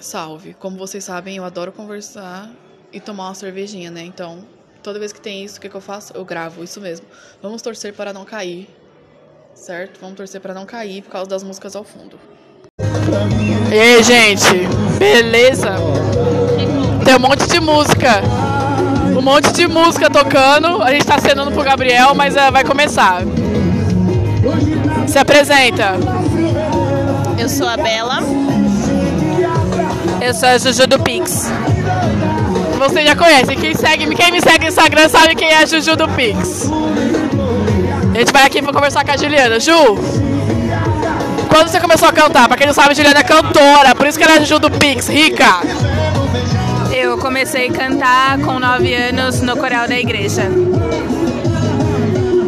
Salve. Como vocês sabem, eu adoro conversar e tomar uma cervejinha, né? Então, toda vez que tem isso, o que, que eu faço? Eu gravo, isso mesmo. Vamos torcer para não cair, certo? Vamos torcer para não cair por causa das músicas ao fundo. E aí, gente? Beleza? Tem um monte de música. Um monte de música tocando. A gente tá acenando pro Gabriel, mas uh, vai começar. Se apresenta. Eu sou a Bela. Eu sou a Juju do Pix. Você já conhece. Quem, segue, quem me segue no Instagram sabe quem é a Juju do Pix. A gente vai aqui pra conversar com a Juliana. Ju, quando você começou a cantar? Pra quem não sabe, a Juliana é cantora, por isso que ela é Juju do Pix. Rica! Eu comecei a cantar com 9 anos no coral da igreja.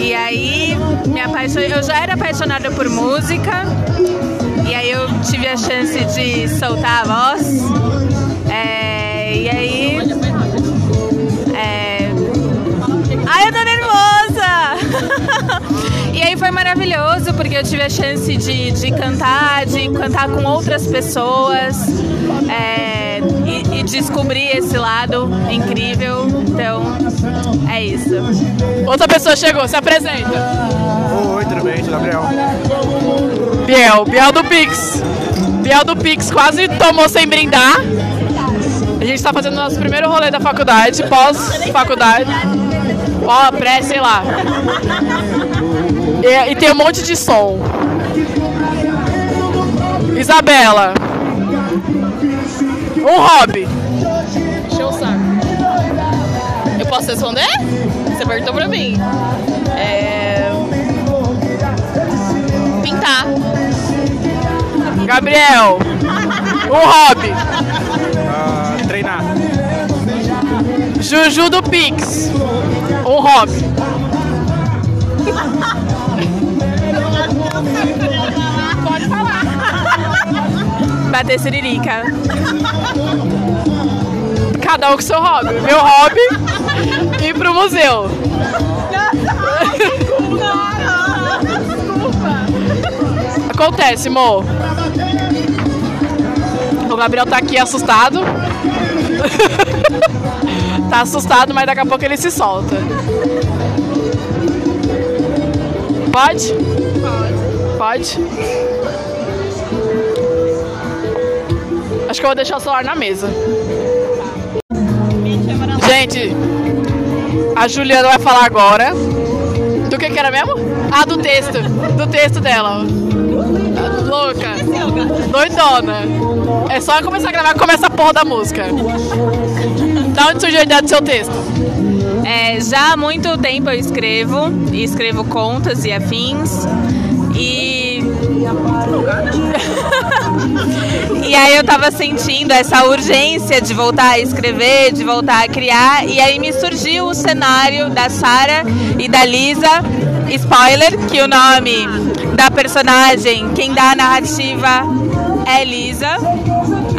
E aí, me apaixonei. Eu já era apaixonada por música. E aí eu tive a chance de soltar a voz. É, e aí. É... Ai, eu tô nervosa! e aí foi maravilhoso, porque eu tive a chance de, de cantar, de cantar com outras pessoas. É, descobrir esse lado incrível. Então, é isso. Outra pessoa chegou, se apresenta. Oi, tudo bem? Sou Gabriel. Biel, Biel do Pix. Biel do Pix quase tomou sem brindar. A gente está fazendo nosso primeiro rolê da faculdade, pós-faculdade. Ó, pré, sei lá. E, e, tem um monte de som. Isabela. Um hobby. Posso responder? Você perguntou pra mim. É... Pintar. Gabriel. Um hobby. Uh, treinar. Juju do Pix. Um hobby. Pode falar. Bater siririca. Cada um com seu hobby. Meu hobby, ir pro museu. Acontece, mo. O Gabriel tá aqui assustado. tá assustado, mas daqui a pouco ele se solta. Pode? Pode. Acho que eu vou deixar o celular na mesa. Gente, a Juliana vai falar agora. Do que que era mesmo? Ah, do texto. Do texto dela. Louca. Doidona. É só começar a gravar começa a porra da música. Da onde surgiu a ideia do seu texto? É, já há muito tempo eu escrevo, e escrevo contas e afins. E. aí eu tava sentindo essa urgência de voltar a escrever, de voltar a criar, e aí me surgiu o cenário da Sara e da Lisa. Spoiler, que o nome da personagem, quem dá a narrativa é Lisa.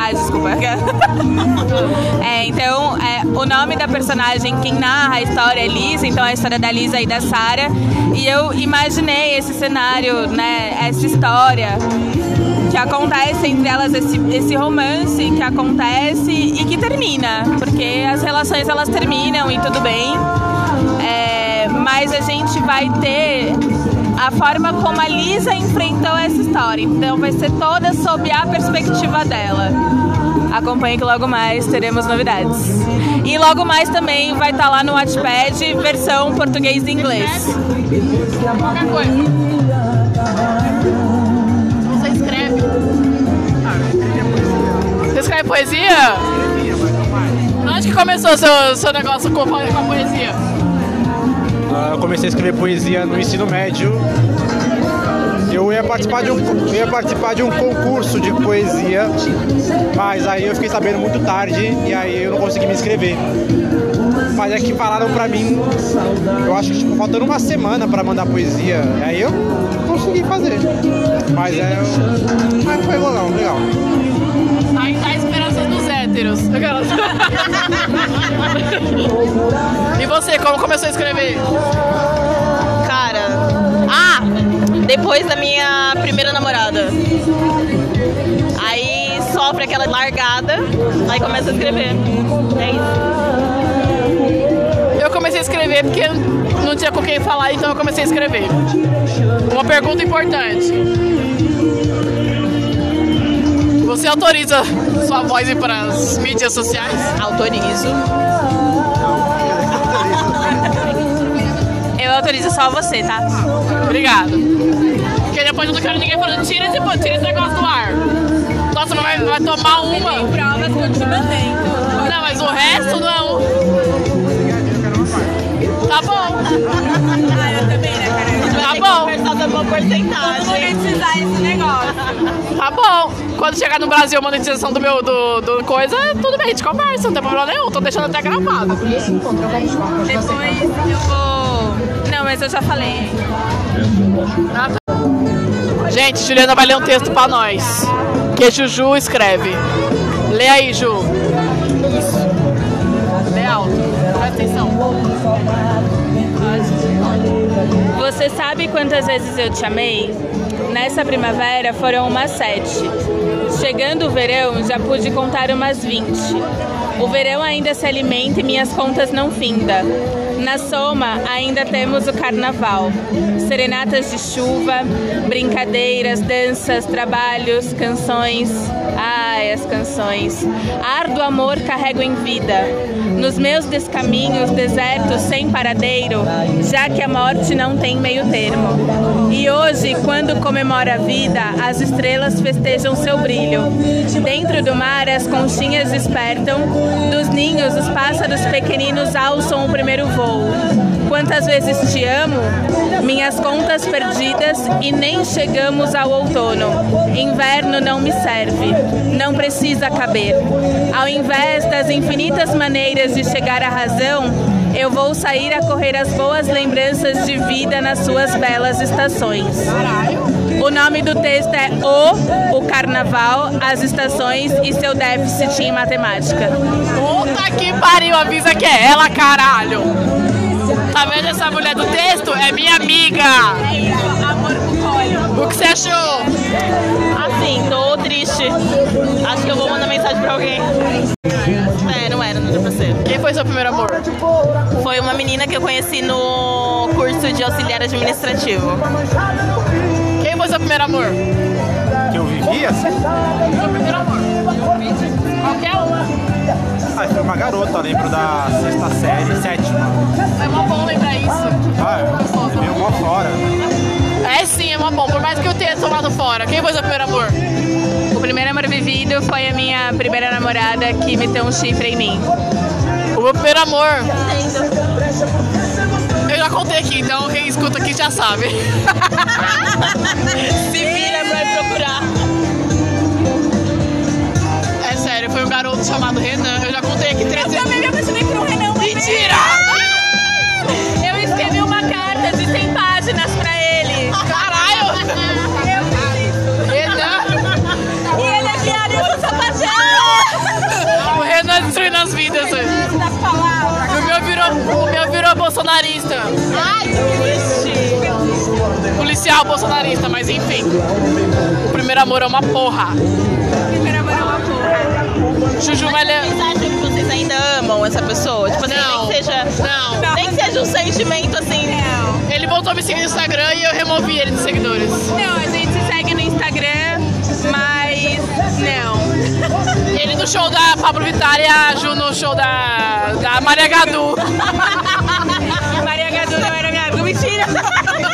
Ah, desculpa. é, então, é, o nome da personagem, quem narra a história é Lisa, então é a história da Lisa e da Sara. E eu imaginei esse cenário, né, essa história que acontece entre elas, esse, esse romance que acontece e que termina, porque as relações elas terminam e tudo bem. É, mas a gente vai ter a forma como a Lisa enfrentou essa história. Então vai ser toda sob a perspectiva dela. Acompanhe que logo mais teremos novidades. E logo mais também vai estar lá no Watchpad versão português e inglês. Você escreve? Você escreve poesia? Onde que começou seu, seu negócio com a poesia? Eu comecei a escrever poesia no ensino médio. Eu ia participar de um, ia participar de um concurso de poesia, mas aí eu fiquei sabendo muito tarde e aí eu não consegui me inscrever. Mas é que falaram pra mim, eu acho que tipo, faltando uma semana pra mandar poesia, e aí eu consegui fazer. Mas é. Mas foi legal, legal. Héteros. e você, como começou a escrever? Cara. Ah! Depois da minha primeira namorada. Aí sofre aquela largada, aí começa a escrever. É isso. Eu comecei a escrever porque não tinha com quem falar, então eu comecei a escrever. Uma pergunta importante. Você autoriza sua voz ir para as mídias sociais? Autorizo. Eu autorizo só você, tá? Obrigada. Porque depois eu não quero ninguém falando, tira esse, tira esse negócio do ar. Nossa, não vai, vai tomar uma. provas que eu te mandei. Não, mas o resto não. Tá bom. Ah, eu também, né, cara? Tá bom. Conversar sobre uma porcentagem. monetizar esse negócio. Tá bom. Quando chegar no Brasil a monetização do meu do, do coisa, tudo bem, a gente conversa, não tem problema nenhum. Tô deixando até gravado. Depois eu vou. Não, mas eu já falei. Gente, Juliana vai ler um texto pra nós. Que Juju escreve. Lê aí, Ju. Você sabe quantas vezes eu te amei? Nessa primavera foram umas sete. Chegando o verão, já pude contar umas vinte. O verão ainda se alimenta e minhas contas não finda. Na soma, ainda temos o carnaval. Serenatas de chuva, brincadeiras, danças, trabalhos, canções. Ai, as canções. Ar do amor carrego em vida. Nos meus descaminhos, desertos sem paradeiro, já que a morte não tem meio termo. E hoje, quando comemora a vida, as estrelas festejam seu brilho. Dentro do mar, as conchinhas despertam, dos ninhos, os pássaros pequeninos alçam o primeiro voo. Quantas vezes te amo? Minhas contas perdidas e nem chegamos ao outono. Inverno não me serve, não precisa caber. Ao invés das infinitas maneiras de chegar à razão, eu vou sair a correr as boas lembranças de vida nas suas belas estações. O nome do texto é O, o Carnaval, as estações e seu déficit em matemática. Puta que pariu, avisa que é ela, caralho. Tá vendo essa mulher do texto? É minha amiga. O que você achou? Assim, tô triste. Acho que eu vou mandar mensagem pra alguém. É, não era, não deu pra ser. Quem foi seu primeiro amor? Foi uma menina que eu conheci no curso de auxiliar administrativo. Quem foi seu primeiro amor? Que eu vivia? Seu primeiro amor. Qualquer um. Ah, foi uma garota, lembro da sexta série, sétima. É uma bom lembrar isso. Ah, eu veio mó fora. É sim, é uma bom. Por mais que eu tenha tomado fora. Quem foi seu primeiro amor? O primeiro amor vivido foi a minha primeira namorada que meteu um chifre em mim. O meu primeiro amor. Eu já contei aqui, então quem escuta aqui já sabe. Se vira pra procurar. Foi um garoto chamado Renan. Eu já contei aqui 300 me apaixonei por um Renan. Mentira! Eu escrevi uma carta de 100 páginas pra ele. Caralho! Renan! E ele é viado e eu sou sapatão. O Renan destruindo as vidas. Das palavras. O meu virou, o meu virou bolsonarista. Ai, que triste. Policial bolsonarista, mas enfim. O primeiro amor é uma porra. Juju vai ler. Vocês acham que vocês ainda amam essa pessoa? Tipo assim, Não. nem que seja. Não. Nem que seja um sentimento assim. Ele voltou a me seguir no Instagram e eu removi ele dos seguidores. Não, a gente se segue no Instagram, mas não. Ele no show da Pablo Vittar e a Ju no show da, da Maria Gadu. Maria Gadu não era minha amiga. Mentira.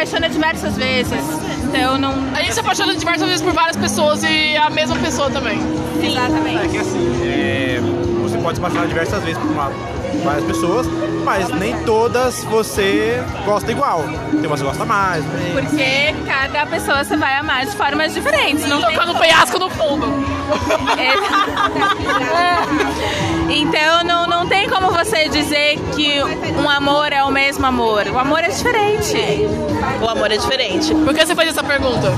apaixona diversas vezes. Então não. A gente se apaixona diversas vezes por várias pessoas e a mesma pessoa também. É Exatamente. que assim, é, você pode se apaixonar diversas vezes por uma várias pessoas, mas nem todas você gosta igual. Tem umas que gosta mais. né? Porque cada pessoa você vai amar de formas diferentes. Não tem Tocando penhasco no fundo. É. Então não, não tem como você dizer que um amor é o mesmo amor. O amor é diferente. O amor é diferente. Por que você fez essa pergunta?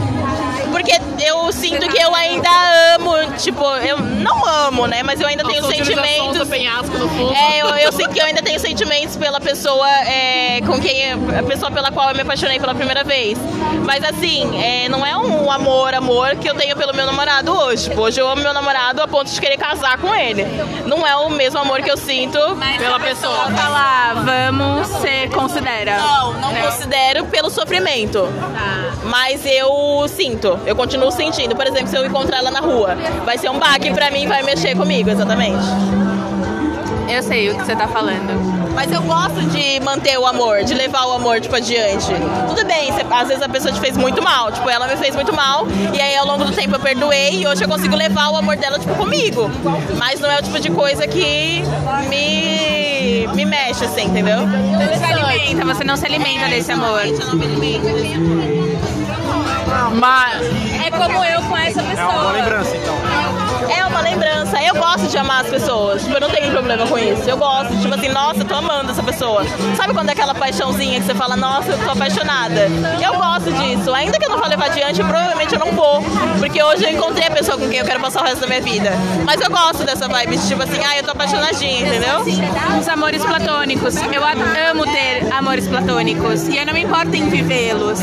Porque eu sinto que eu ainda amo, tipo, eu não amo, né? Mas eu ainda tenho sentimentos. do penhasco no fundo. É, eu, eu sinto que eu ainda tenho sentimentos pela pessoa é, com quem a pessoa pela qual eu me apaixonei pela primeira vez. Mas assim, é, não é um amor, amor que eu tenho pelo meu namorado hoje. Tipo, hoje eu amo meu namorado a ponto de querer casar com ele. Não é o mesmo amor que eu sinto Pela pessoa. Falar, vamos, você considera? Não, não considero pelo sofrimento. Mas eu sinto, eu continuo sentindo. Por exemplo, se eu encontrar ela na rua, vai ser um baque pra mim, vai mexer comigo, exatamente. Eu sei o que você tá falando. Mas eu gosto de manter o amor, de levar o amor, tipo, adiante. Tudo bem, cê- às vezes a pessoa te fez muito mal, tipo, ela me fez muito mal, e aí ao longo do tempo eu perdoei, e hoje eu consigo levar o amor dela, tipo, comigo. Mas não é o tipo de coisa que me, me mexe, assim, entendeu? Você se alimenta, você não se alimenta desse amor. Eu não me alimento. Mas É como eu com essa É uma pessoa. boa lembrança, então. Eu gosto de amar as pessoas. Tipo, eu não tenho problema com isso. Eu gosto. Tipo assim, nossa, tô amando essa pessoa. Sabe quando é aquela paixãozinha que você fala, nossa, eu tô apaixonada? Eu gosto disso. Ainda que eu não vá levar adiante, provavelmente eu não vou. Porque hoje eu encontrei a pessoa com quem eu quero passar o resto da minha vida. Mas eu gosto dessa vibe, tipo assim, ah, eu tô apaixonadinha, entendeu? Os amores platônicos. Eu amo ter amores platônicos. E eu não me importo em vivê-los.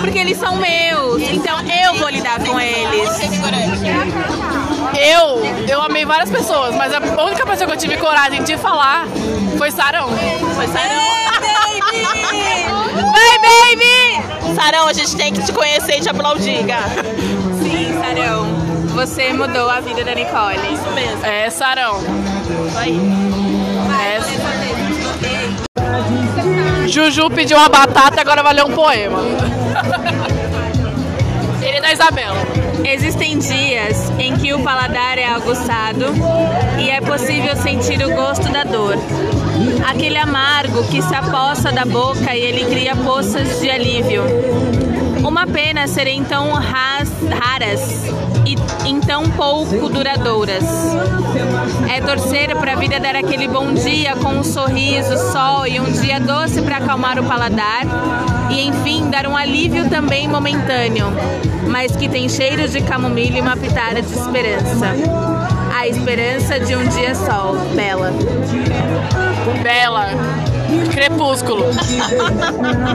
Porque eles são meus. Então eu vou lidar com eles. Eu, eu amei várias pessoas, mas a única pessoa que eu tive coragem de falar foi Sarão. Foi Sarão. Vai, baby! Sarão, a gente tem que te conhecer e te aplaudir, gata. Sim, Sarão. Você mudou a vida da Nicole. Isso mesmo. É, Sarão. Isso aí. É. Juju pediu uma batata e agora vai ler um poema. Ele é da Isabela. Existem dias em que o paladar é aguçado e é possível sentir o gosto da dor. Aquele amargo que se apossa da boca e ele cria poças de alívio. Uma pena serem tão ras- raras e então pouco duradouras. É torcer para a vida dar aquele bom dia com um sorriso, sol e um dia doce para acalmar o paladar e enfim dar um alívio também momentâneo, mas que tem cheiro de camomila e uma pitada de esperança. A esperança de um dia sol, bela. Bela. Crepúsculo.